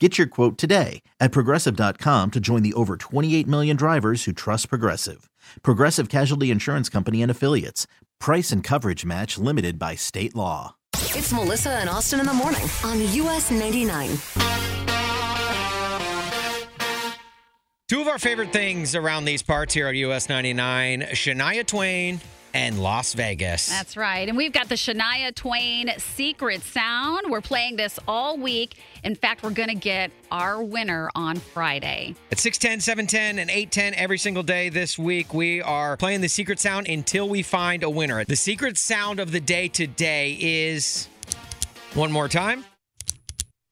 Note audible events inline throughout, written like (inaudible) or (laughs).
Get your quote today at progressive.com to join the over 28 million drivers who trust Progressive. Progressive Casualty Insurance Company and Affiliates. Price and coverage match limited by state law. It's Melissa and Austin in the morning on US 99. Two of our favorite things around these parts here at US 99 Shania Twain and Las Vegas. That's right. And we've got the Shania Twain secret sound. We're playing this all week. In fact, we're going to get our winner on Friday. At 610, 710, and 810 every single day this week, we are playing the secret sound until we find a winner. The secret sound of the day today is one more time.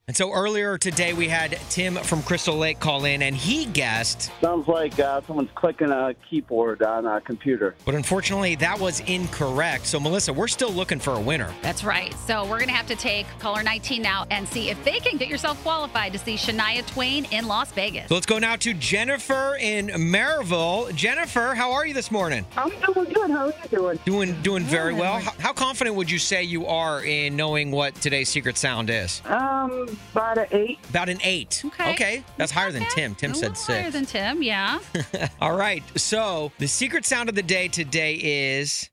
And so earlier today, we had Tim from Crystal Lake call in, and he guessed. Sounds like uh, someone's clicking a keyboard on a computer. But unfortunately, that was incorrect. So, Melissa, we're still looking for a winner. That's right. So we're going to have to take caller 19 now and see if they can get yourself qualified to see Shania Twain in Las Vegas. So let's go now to Jennifer in Maryville. Jennifer, how are you this morning? I'm doing good. How are you doing? Doing doing very well. How, how confident would you say you are in knowing what today's secret sound is? Um, about an eight. About an eight. Okay. Okay. That's higher than Okay. Tim. Tim A said little Higher six. than Tim, yeah. (laughs) All right. So the secret sound of the day today is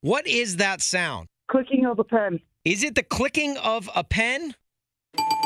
what is that sound? Clicking of a pen. Is it the clicking of a pen?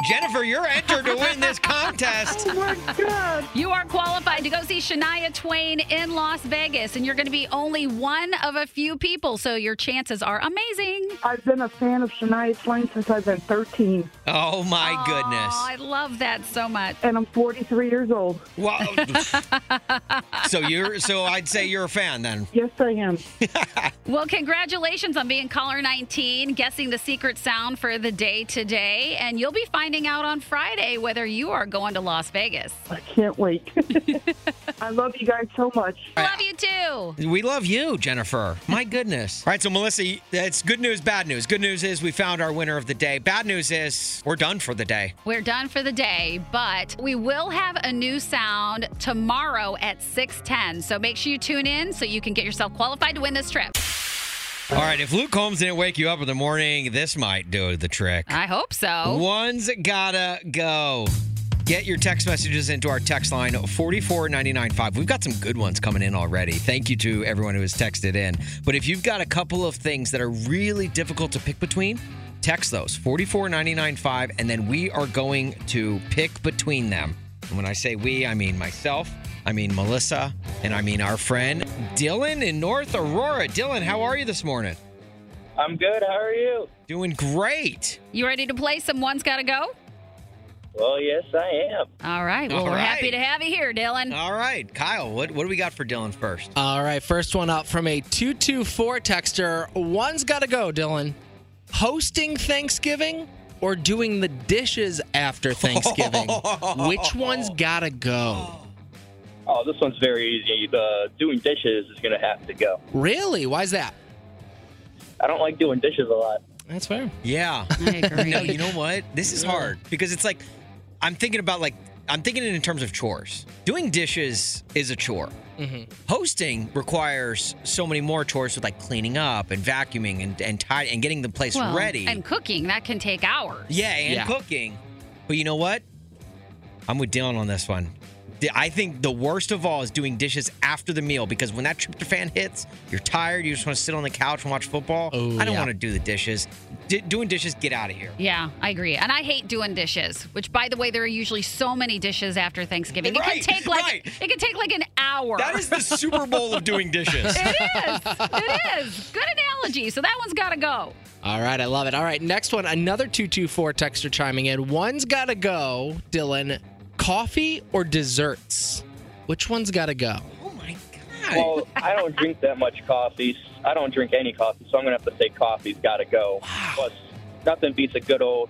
Jennifer, you're entered to win this contest. (laughs) Oh my God. You are qualified to go see Shania Twain in Las Vegas, and you're going to be only one of a few people, so your chances are amazing. I've been a fan of Shania Twain since I've been 13, Oh my Oh, goodness. I love that so much. and I'm 43 years old. Wow. (laughs) so you're so I'd say you're a fan then. Yes, I am. (laughs) Well, congratulations on being caller 19, guessing the secret sound for the day today, and you'll be finding out on Friday whether you are going to Las Vegas. I can't wait. (laughs) I love you guys so much. Love you too. We love you, Jennifer. My goodness. All right, so Melissa, it's good news, bad news. Good news is we found our winner of the day. Bad news is we're done for the day. We're done for the day, but we will have a new sound tomorrow at 6:10. So make sure you tune in so you can get yourself qualified to win this trip. All right, if Luke Combs didn't wake you up in the morning, this might do the trick. I hope so. One's gotta go. Get your text messages into our text line 44995. We've got some good ones coming in already. Thank you to everyone who has texted in. But if you've got a couple of things that are really difficult to pick between, text those 44995 and then we are going to pick between them. And when I say we, I mean myself, I mean Melissa, and I mean our friend Dylan in North Aurora. Dylan, how are you this morning? I'm good. How are you? Doing great. You ready to play some One's Gotta Go? Well, yes, I am. All right. Well, All we're right. happy to have you here, Dylan. All right, Kyle, what, what do we got for Dylan first? All right, first one up from a 224 texter. One's got to go, Dylan. Hosting Thanksgiving or doing the dishes after Thanksgiving? (laughs) Which one's got to go? Oh, this one's very easy. The doing dishes is going to have to go. Really? Why's that? I don't like doing dishes a lot. That's fair. Yeah. I (laughs) agree. no, you know what? This is hard because it's like I'm thinking about like I'm thinking it in terms of chores. Doing dishes is a chore. Mm-hmm. Hosting requires so many more chores with like cleaning up and vacuuming and and tidy and getting the place Well, ready. And cooking, that can take hours. yeah, and Yeah. cooking. But you know what? I'm with Dylan on this one. The- I think the worst of all is doing dishes after the meal because when that tryptophan hits, you're tired. You just want to sit on the couch and watch football. Oh, I don't yeah. want to do the dishes. D- doing dishes, get out of here. Yeah, I agree. And I hate doing dishes, which by the way, there are usually so many dishes after Thanksgiving. It Right, can take like right. it can take like an hour. That is the Super Bowl of doing (laughs) dishes. it is. It is. Good analogy. So that one's gotta go. All right, I love it. All right, next one, another 224 texter chiming in. One's got to go, Dylan. Coffee or desserts? Which one's got to go? Oh my god. Well, I don't drink that much coffee. I don't drink any coffee, so I'm going to have to say coffee's got to go. Plus, nothing beats a good old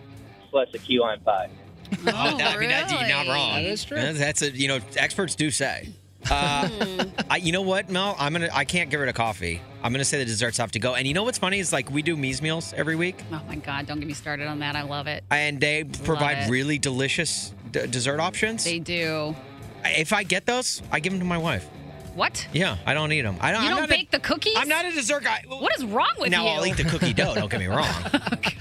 slice of key lime pie. (laughs) Oh, that- I mean, that, you're not wrong. That is true. That's, that's a you know experts do say. Uh, I, you know what, Mel? I'm gonna. I can't get rid of coffee. I'm gonna say the desserts have to go. And you know what's funny is like we do Mies meals every week, Oh my God! Don't get me started on that. I love it. and they provide it. really delicious d- dessert options. They do. if I get those, I give them to my wife. What? Yeah, I don't eat them. I don't. You don't bake a, the cookies? I'm not a dessert guy. What is wrong with now you? Now I'll eat the cookie dough. Don't get me (laughs) wrong.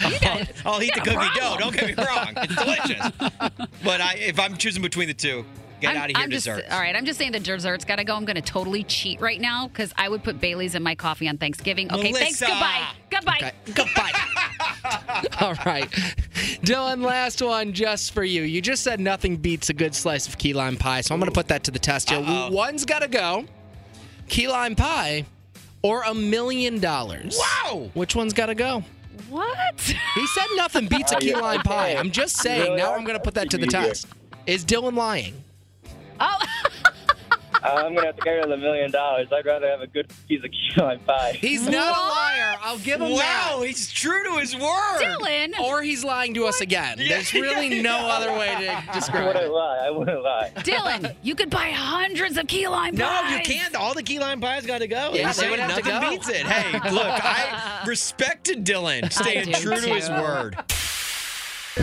I'll, I'll eat the cookie dough. Don't get me wrong. It's delicious. (laughs) but I, if I'm choosing between the two, get I'm, out of here, I'm just desserts. all right. I'm just saying the desserts got to go. I'm going to totally cheat right now because I would put Bailey's in my coffee on Thanksgiving. Okay, thanks. Goodbye. Goodbye. Okay, goodbye. (laughs) All right. Dylan, last one just for you. You just said nothing beats a good slice of key lime pie, so I'm going to put that to the test here. Uh-oh. One's got to go key lime pie or a million dollars. Wow. Which one's got to go? What? He said nothing beats a key lime pie. I'm just saying. Now I'm going to put that to the test. Is Dylan lying? Oh, Uh, I'm going to have to get rid of the million dollars. I'd rather have a good piece of key lime pie. He's not a liar. I'll give him that. Wow, he's true to his word. Dylan. Or he's lying to us again. Yeah, There's really yeah, no yeah. other way to (laughs) describe. I describe wouldn't it. lie. I wouldn't lie. Dylan, (laughs) you could buy hundreds of key lime pies. No, pies. you can't. All the key lime pies got to go. Yeah, He's they saying would have to nothing go. beats it. Hey, look, I (laughs) respected Dylan staying do true to his too. word.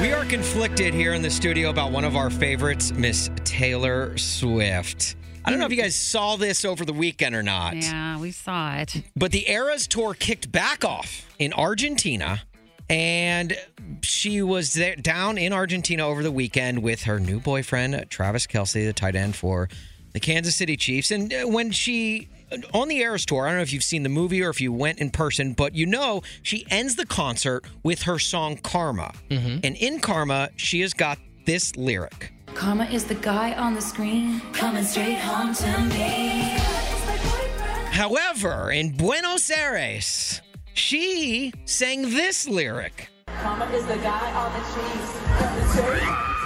We are conflicted here in the studio about one of our favorites, Miss Taylor Swift. I don't know if you guys saw this over the weekend or not, Yeah, we saw it. but the Eras tour kicked back off in Argentina, and she was there, down in Argentina over the weekend with her new boyfriend, Travis Kelce, the tight end for the Kansas City Chiefs. And uh, when she on the Eras tour, I don't know if you've seen the movie or if you went in person, but you know she ends the concert with her song Karma. Mm-hmm. And in Karma, she has got this lyric. Karma is the guy on the screen coming straight home to me. However, in Buenos Aires, she sang this lyric. Karma is the guy on the cheese.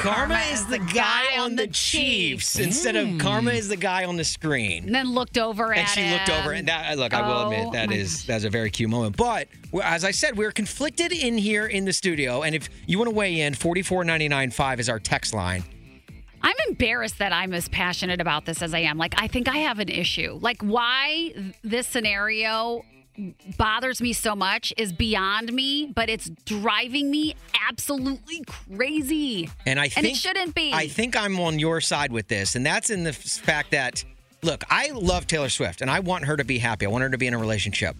Karma, is the guy on the Chiefs instead of hmm. Karma is the guy on the screen. And then looked over And at she looked over, and that uh, look, I will Oh, admit that my is that's a very cute moment. But we're- as I said, we're conflicted in here in the studio, and if you want to weigh in, forty four ninety nine five is our text line. I'm embarrassed that I'm as passionate about this as I am. Like, I think I have an issue. Like, why this scenario bothers me so much is beyond me, but it's driving me absolutely crazy. And I And think it shouldn't be. I think I'm on your side with this, and that's in the fact that look, I love Taylor Swift, and I want her to be happy. I want her to be in a relationship.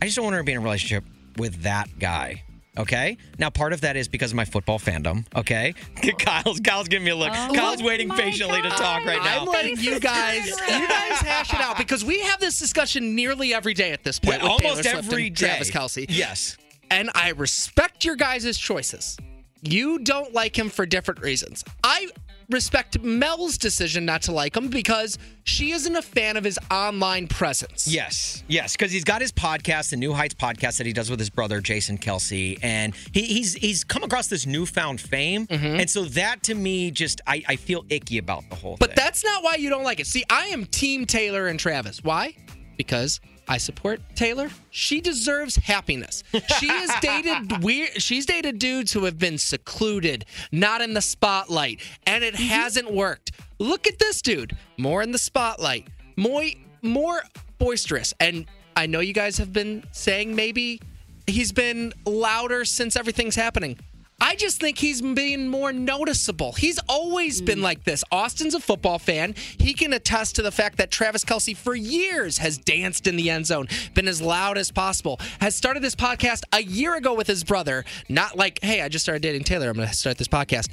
I just don't want her to be in a relationship with that guy. Okay. Now, part of that is because of my football fandom. Okay. (laughs) Kyle's Kyle's giving me a look. Oh Kyle's waiting my patiently to talk right now. I'm letting you guys, you guys hash it out because we have this discussion nearly every day at this point. Well, with almost Taylor Swift every and day. Travis Kelce. Yes. And I respect your guys' choices. You don't like him for different reasons. I respect Mel's decision not to like him because she isn't a fan of his online presence. Yes, yes, because he's got his podcast, the New Heights podcast that he does with his brother Jason Kelce, and he, he's he's come across this newfound fame, mm-hmm. and so that to me just I, I feel icky about the whole But thing. that's not why you don't like it. See, I am Team Taylor and Travis. Why? Because I support Taylor. She deserves happiness. She has (laughs) dated weird. She's dated dudes who have been secluded, not in the spotlight, and it mm-hmm. hasn't worked. Look at this dude, more in the spotlight, more more boisterous. And I know you guys have been saying maybe he's been louder since everything's happening. I just think he's being more noticeable. He's always hmm. been like this. Austin's a football fan. He can attest to the fact that Travis Kelce, for years, has danced in the end zone, been as loud as possible, has started this podcast a year ago with his brother. Not like, hey, I just started dating Taylor. I'm going to start this podcast.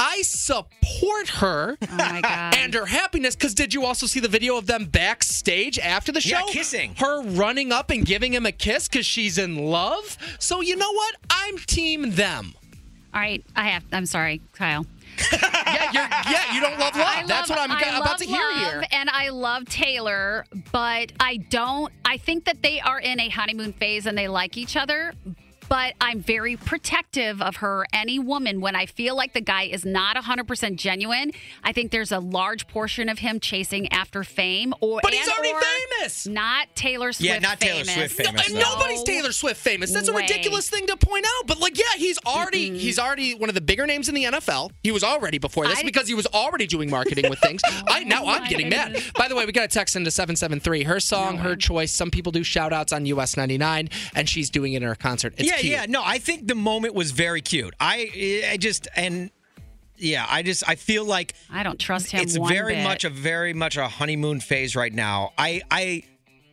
I support her Oh (laughs) and her happiness. Because did you also see the video of them backstage after the show? Yeah, kissing. Her running up and giving him a kiss because she's in love. So you know what? I'm team them. All right, I have. I'm sorry, Kyle. (laughs) Yeah, you're, yeah, you don't love love. I That's love- what I'm I about to hear love, here. And I love Taylor, but I don't. I think that they are in a honeymoon phase and they like each other. But I'm very protective of her, any woman, when I feel like the guy is not 100% genuine. I think there's a large portion of him chasing after fame, or But he's already or famous. Not Taylor Swift. Yeah, not Taylor famous. Swift famous, And no. nobody's Taylor Swift famous. That's a way. ridiculous thing to point out. But like, yeah, he's already he's already one of the bigger names in the NFL. He was already before this I- because he was already doing marketing with things. (laughs) I now I'm getting mad. By the way, we got a text into seven seven three. Her song, her choice. Some people do shout outs on US ninety nine, and she's doing it in her concert. It's yeah, cute. yeah. No, I think the moment was very cute. I, I just and yeah, I just I feel like I don't trust him. it's one very bit. much a very much a honeymoon phase right now. I I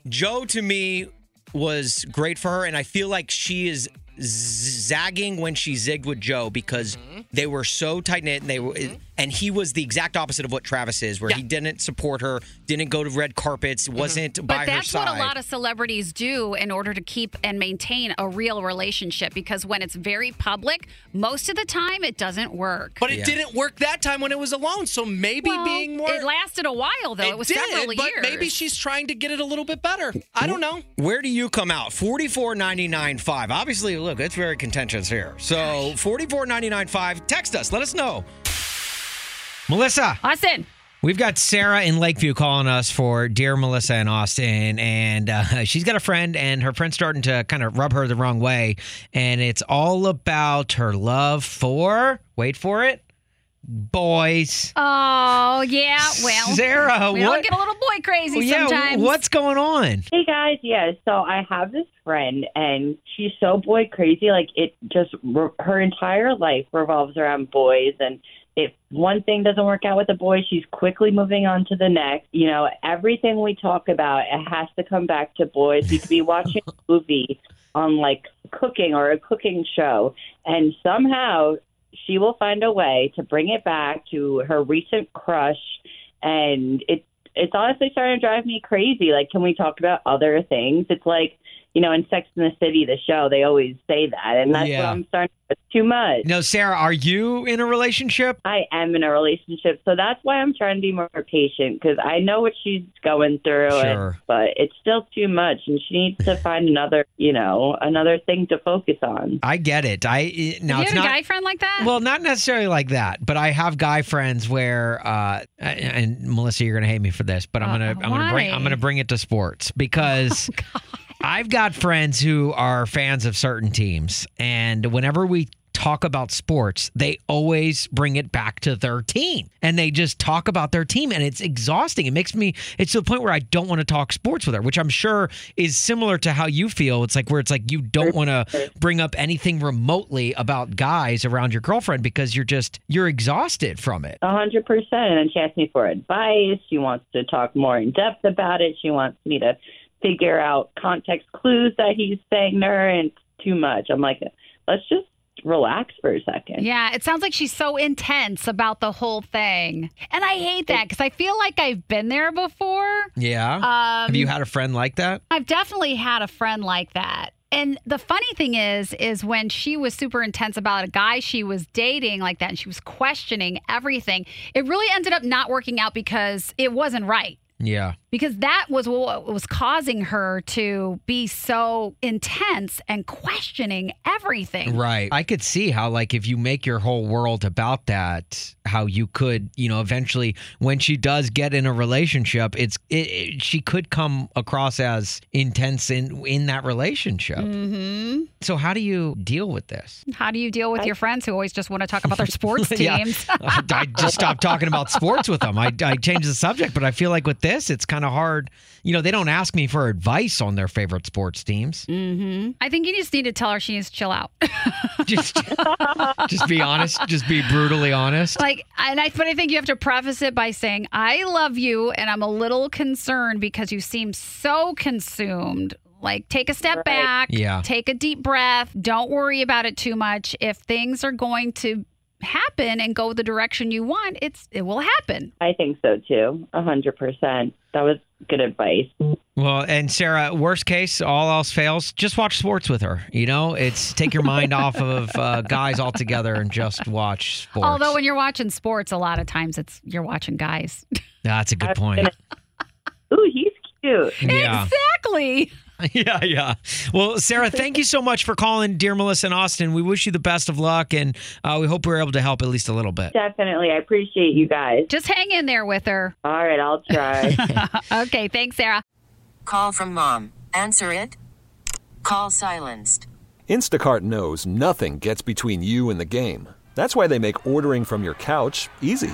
Joe to me was great for her, and I feel like she is zagging when she zigged with Joe because Mm-hmm. they were so tight knit, and they were, and he was the exact opposite of what Travis is, where Yeah. he didn't support her, didn't go to red carpets, mm-hmm. wasn't by But her that's what a lot of celebrities do in order to keep and maintain a real relationship because when it's very public, most of the time it doesn't work. But it Yeah. didn't work that time when it was alone. So maybe Well, being more it lasted a while though. It, was did, several but years. maybe she's trying to get it a little bit better. I don't know. Where do you come out? Forty four ninety nine five. Obviously, look, it's very contentious here. So forty four ninety nine five. Text us. Let us know. Melissa, Austin. we've got Sarah in Lakeview calling us for dear Melissa in Austin, and uh, (laughs) she's got a friend, and her friend's starting to kind of rub her the wrong way, and it's all about her love for. Wait for it. Boys. Oh yeah. Well, Sarah, we all what? get a little boy crazy yeah, sometimes. what's going on? Hey guys, yeah. So I have this friend, and she's so boy crazy. Like it just her entire life revolves around boys, and if one thing doesn't work out with the boy, she's quickly moving on to the next. You know, everything we talk about, it has to come back to boys. You could be watching a movie on like cooking or a cooking show, and somehow she will find a way to bring it back to her recent crush, and it it's honestly starting to drive me crazy. Like, can we talk about other things? It's like, you know, in Sex and the City, the show, they always say that, and that's Yeah. what I'm starting. It's too much. No, Sarah, are you in a relationship? I am in a relationship, so that's why I'm trying to be more patient because I know what she's going through, and- Sure. but it's still too much, and she needs to find another, you know, another thing to focus on. I get it. I now you it's have not a guy friend like that? well, not necessarily like that, but I have guy friends where, uh, and Melissa, you're gonna hate me for this, but I'm Uh, gonna I'm gonna bring? I'm gonna bring it to sports (laughs) because I've got friends who are fans of certain teams, and whenever we talk about sports, they always bring it back to their team and they just talk about their team and it's exhausting. It makes me it's to the point where I don't want to talk sports with her, which I'm sure is similar to how you feel. It's like where it's like you don't want to bring up anything remotely about guys around your girlfriend because you're just you're exhausted from it. A hundred percent. And she asked me for advice. She wants to talk more in depth about it. She wants me to figure out context clues that he's saying to her, and it's too much. I'm like, let's just relax for a second. Yeah, it sounds like she's so intense about the whole thing. And I hate that because I feel like I've been there before. Yeah. Um, have you had a friend like that? I've definitely had a friend like that. And the funny thing is, is when she was super intense about a guy she was dating like that, and she was questioning everything, it really ended up not working out because it wasn't right. Yeah. Because that was what was causing her to be so intense and questioning everything. Right. I could see how, like, if you make your whole world about that, how you could, you know, eventually, when she does get in a relationship, it's it, it, she could come across as intense in in that relationship. hmm So, how do you deal with this? How do you deal with your friends who always just want to talk about their (laughs) sports teams? I, I just stopped talking about sports with them. I, I changed the subject, but I feel like with this, it's kind of hard. You know, they don't ask me for advice on their favorite sports teams. hmm I think you just need to tell her she needs to chill out. (laughs) Just, (laughs) just be honest. Just be brutally honest. like, and I, but I think you have to preface it by saying, "I love you, and I'm a little concerned because you seem so consumed." Like, take a step Right. back. Yeah. Take a deep breath. Don't worry about it too much. If things are going to happen and go the direction you want, it's it will happen. I think so too. A hundred percent. That was good advice. Well, and Sarah, worst case, all else fails, just watch sports with her. You know, it's take your mind (laughs) off of uh, guys altogether and just watch sports. Although when you're watching sports, a lot of times it's you're watching guys. that's a good point. Ooh, he's cute. Yeah. exactly. (laughs) yeah, yeah. Well, Sarah, thank you so much for calling, dear Melissa and Austin. We wish you the best of luck, and uh, we hope we're able to help at least a little bit. Definitely. I appreciate you guys. Just hang in there with her. All right, I'll try. (laughs) (laughs) okay, thanks, Sarah. Call from mom. Answer it. Call silenced. Instacart knows nothing gets between you and the game. That's why they make ordering from your couch easy.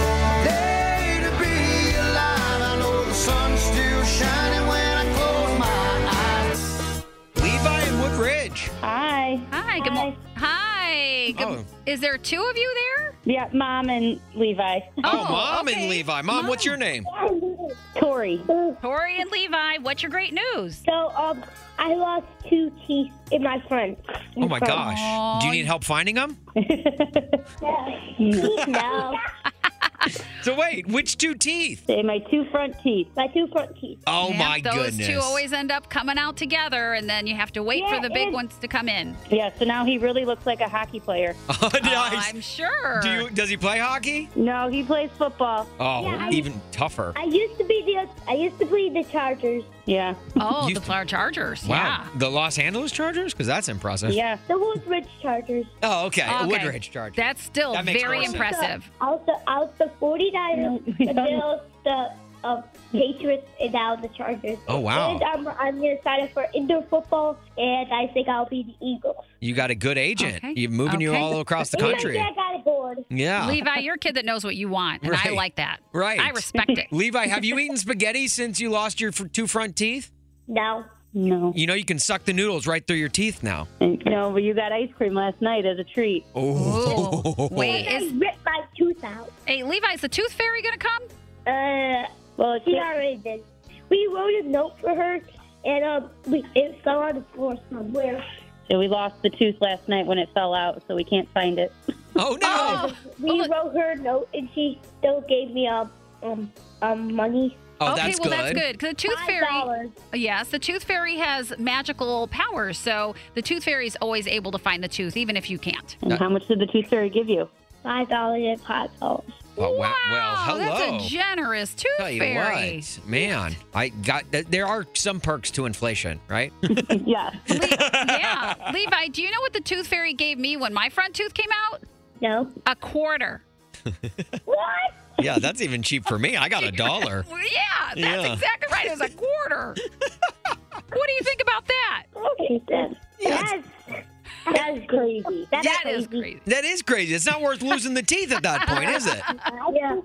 and Hi. Hi. Good morning. Hi. Good- Oh. Is there two of you there? Yeah, mom and Levi. Oh, Mom okay. and Levi. Mom, what's your name? Tori. Tori and Levi, what's your great news? So, um, I lost two teeth in my front. Oh my gosh. Do you need help finding them? (laughs) no, (laughs) (laughs) So wait, which two teeth? Say my two front teeth. my two front teeth. Oh Yep, my those goodness. two always end up coming out together, and then you have to wait for the big and- ones to come in. Yeah, so now he really looks like a hockey player. (laughs) Oh, oh, nice. I'm sure. Do you, does he play hockey? No, he plays football. Oh, Yeah, I- even tougher. I used to be the I used to be the Chargers. Yeah. oh, You- the Flower Chargers. Wow. The Los Angeles Chargers? Because that's impressive. Yeah. The Woodridge Chargers. Oh, okay. Yeah. Okay. Woodridge Chargers. That's still That very impressive. I was the I was the 49ers, (laughs) the Bills, the uh, Patriots, and now the Chargers. Oh, wow. And I'm I'm gonna sign up for indoor football, and I think I'll be the Eagles. You got a good agent. Okay. You're moving you all across the And my country. dad got a board. Yeah. Levi, you're a kid that knows what you want, and I like that. Right. I respect it. (laughs) (laughs) Levi, have you eaten spaghetti since you lost your two front teeth? No. No. You know you can suck the noodles right through your teeth now. No, but you got ice cream last night as a treat. Oh. Wait, I (laughs) is ripped my tooth out. hey Levi, is the tooth fairy gonna come? Uh, Well, it's she already did. We wrote a note for her, and um, we, it fell on the floor somewhere. so we lost the tooth last night when it fell out, so we can't find it. Oh no. We wrote her a note, and she still gave me a um um money. Oh, okay, well, that's well good. that's good. 'Cause the tooth Five fairy, dollars. yes, the tooth fairy has magical powers, so the tooth fairy is always able to find the tooth, even if you can't. And how much did the tooth fairy give you? Five dollars and five dollars. Oh, wow. Well, hello. that's a generous tooth Tell you fairy. what, man, I got. There are some perks to inflation, right? (laughs) yeah. Le- yeah, Levi, do you know what the tooth fairy gave me when my front tooth came out? No. A quarter. (laughs) What? yeah, that's even cheap for me. I got a (laughs) dollar. (laughs) Yeah, that's Yeah. exactly right. It was a quarter. what do you think about that? Okay, then. That's that's crazy. That's That crazy. is crazy. That is crazy. It's not worth losing the teeth at that point, is it? Yeah.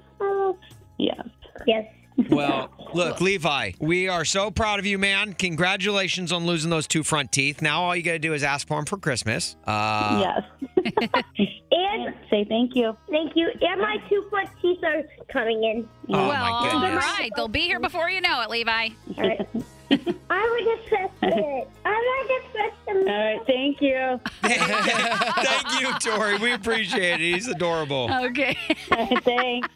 Yeah. Yes. Well, look, Levi, we are so proud of you, man. Congratulations on losing those two front teeth. Now all you got to do is ask for them for Christmas. Uh, yes. (laughs) And Say thank you. Thank you. And my two front teeth are coming in. Oh, well, my all goodness. right. They'll be here before you know it, Levi. All right. (laughs) I would just press it. I would just press them. All right, thank you. (laughs) Thank you, Tori. We appreciate it. He's adorable. Okay. Thanks.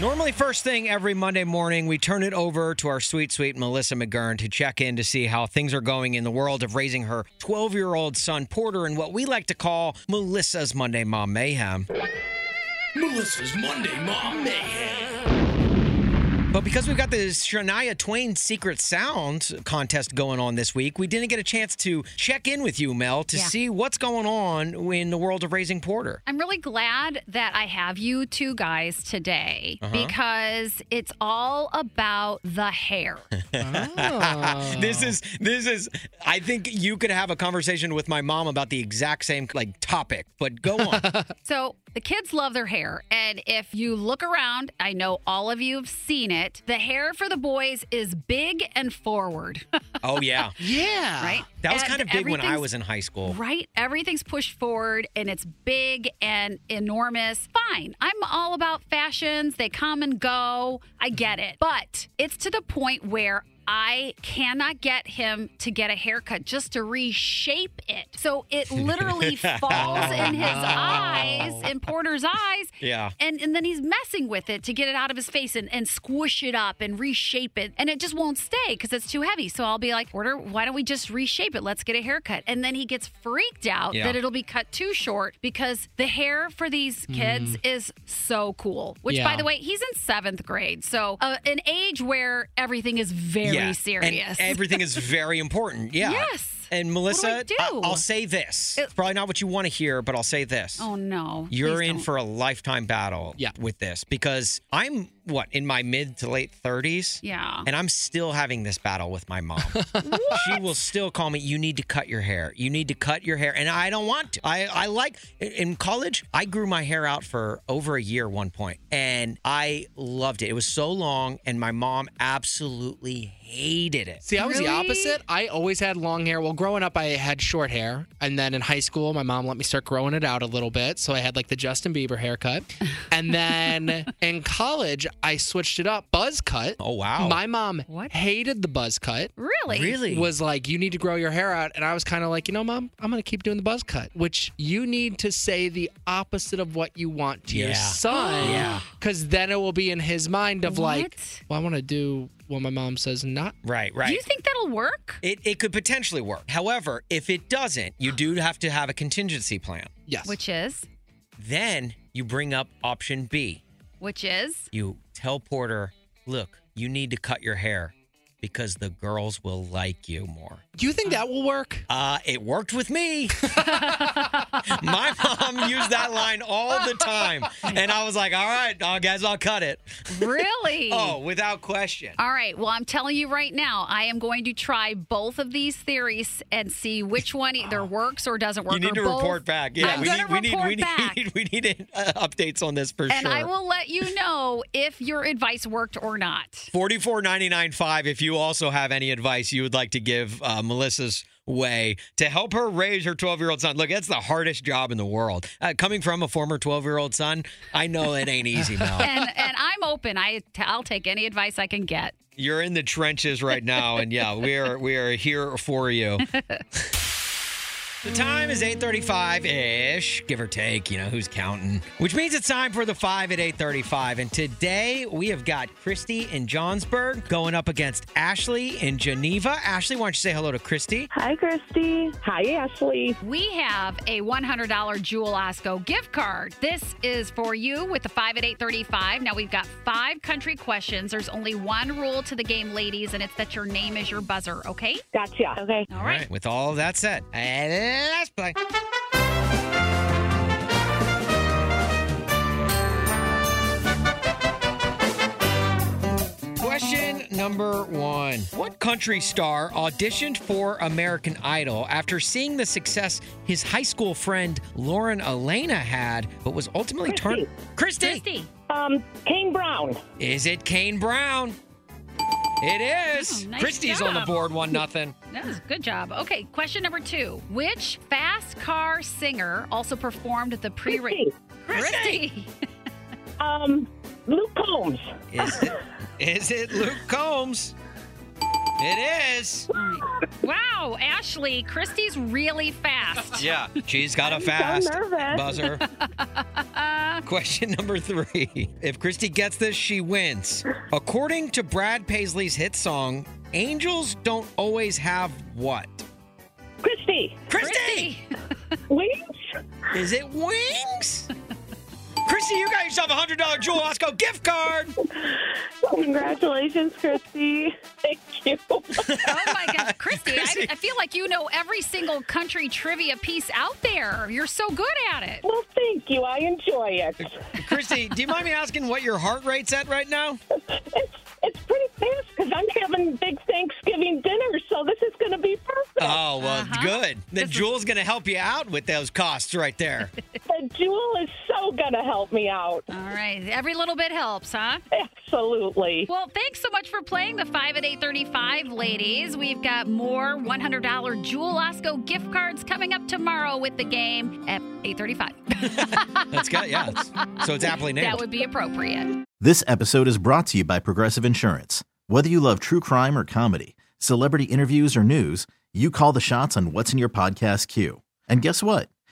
Normally, first thing every Monday morning, we turn it over to our sweet, sweet Melissa McGurn to check in to see how things are going in the world of raising her 12 year old son, Porter, in what we like to call Melissa's Monday Mom Mayhem. Melissa's Monday Mom Mayhem. But because we've got the Shania Twain Secret Sound contest going on this week, we didn't get a chance to check in with you, Mel, to Yeah. see what's going on in the world of raising Porter. I'm really glad that I have you two guys today Uh-huh. because it's all about the hair. (laughs) this is this is I think you could have a conversation with my mom about the exact same like topic, but go on. (laughs) So the kids love their hair. And if you look around, I know all of you have seen it. The hair for the boys is big and forward. (laughs) oh yeah. Yeah. Right? That was And kind of big when I was in high school. Right? Everything's pushed forward and it's big and enormous. Fine. I'm all about fashions. They come and go. I get it. But it's to the point where I cannot get him to get a haircut just to reshape it. So it (laughs) literally falls in his eyes, in (laughs) Porter's eyes. Yeah. And and then he's messing with it to get it out of his face and, and squish it up and reshape it. And it just won't stay because it's too heavy. So I'll be like, Porter, why don't we just reshape it? Let's get a haircut. And then he gets freaked out Yeah. that it'll be cut too short because the hair for these kids is so cool. Which, by the way, he's in seventh grade. So uh, an age where everything is very Yeah, serious. And everything is very important. (laughs) Yeah. Yes. And Melissa, do? will say this. it's probably not what you want to hear, but I'll say this. oh, no. You're Please in don't. for a lifetime battle yeah. with this because I'm what in my mid to late 30s. Yeah. And I'm still having this battle with my mom. (laughs) she will still call me, you need to cut your hair. You need to cut your hair. And I don't want to. I, I like in college, I grew my hair out for over a year one point, and I loved it. It was so long, and my mom absolutely hated it. See, I was the opposite. I always had long hair. Well, growing up, I had short hair. And then in high school, my mom let me start growing it out a little bit. So I had like the Justin Bieber haircut. And then (laughs) in college, I switched it up, buzz cut. Oh, wow. My mom hated the buzz cut. Really? Really? Was like, you need to grow your hair out. And I was kind of like, you know, mom, I'm going to keep doing the buzz cut, which you need to say the opposite of what you want to your son. (gasps) Yeah. Because then it will be in his mind of like, well, I want to do what my mom says not. Right, right. Do you think that'll work? It, it could potentially work. However, if it doesn't, you do have to have a contingency plan. Yes. Which is? Then you bring up option B. Which is? You tell Porter, look, you need to cut your hair because the girls will like you more. Do you think that will work? Uh, it worked with me. (laughs) My mom used that line all the time. And I was like, all right, I guess I'll cut it. Really? (laughs) Oh, without question. All right. Well, I'm telling you right now, I am going to try both of these theories and see which one either (gasps) works or doesn't work. You need to both. report back. Yeah, I'm we gonna need, we need, (laughs) we need, we need uh, updates on this for and sure. I will let you know if your advice worked or not. Forty-four ninety-nine five. If you also have any advice you would like to give uh, Melissa's way to help her raise her 12 year old son. Look, that's the hardest job in the world. Uh, coming from a former 12 year old son, I know it ain't easy, Mel. (laughs) and and I'm open. I I'll take any advice I can get. You're in the trenches right now, and yeah, we are we are here for you. (laughs) The time is 8:35-ish, give or take, you know, who's counting. Which means it's time for the 5 at 8:35 and today we have got Christy in Johnsburg going up against Ashley in Geneva. Ashley, why don't you say hello to Christy? Hi, Christy. Hi, Ashley. We have a $100 Jewel Osco gift card. This is for you with the 5 at 835. Now we've got five country questions. There's only one rule to the game, ladies, and it's that your name is your buzzer, okay? Gotcha. Okay. All right. With all of that said, let's play. Question number one What country star auditioned for American Idol after seeing the success his high school friend Lauren Alaina had, but was ultimately turned. Christy! Christy. Um, Kane Brown. Is it Kane Brown? It is. Oh, nice Christy's on the board, one nothing. (laughs) That was a good job. Okay, question number two. Which fast car singer also performed the pre-race? Christy. (laughs) Um, Luke Combs. Is it, is it Luke Combs? It is. Wow, Ashley, Christy's really fast. (laughs) Yeah, she's got a I'm so fast nervous. buzzer. (laughs) Question number three. If Christy gets this, she wins. According to Brad Paisley's hit song, angels don't always have what? Christy. Christy! (laughs) Wings? Is it wings? Christy, you got yourself a $100 Jewel Osco gift card. Congratulations, Christy. Thank you. (laughs) Oh my gosh, Christy, I, I feel like you know every single country trivia piece out there. You're so good at it. Well, thank you. I enjoy it. Christy, do you mind me asking what your heart rate's at right now? It's, it's pretty fast because I'm having big Thanksgiving dinner, so this is going to be perfect. Oh, well, Uh-huh. good. Then Jewel's going to help you out with those costs right there. (laughs) The jewel is so going to help me out. All right, every little bit helps, huh? Absolutely. Well, thanks so much for playing the 5 at 835, ladies. We've got more $100 Jewel Osco gift cards coming up tomorrow with the game at 835. (laughs) That's good. Yeah. it's- so it's aptly named. That would be appropriate. This episode is brought to you by Progressive Insurance. Whether you love true crime or comedy, celebrity interviews or news, you call the shots on what's in your podcast queue. And guess what?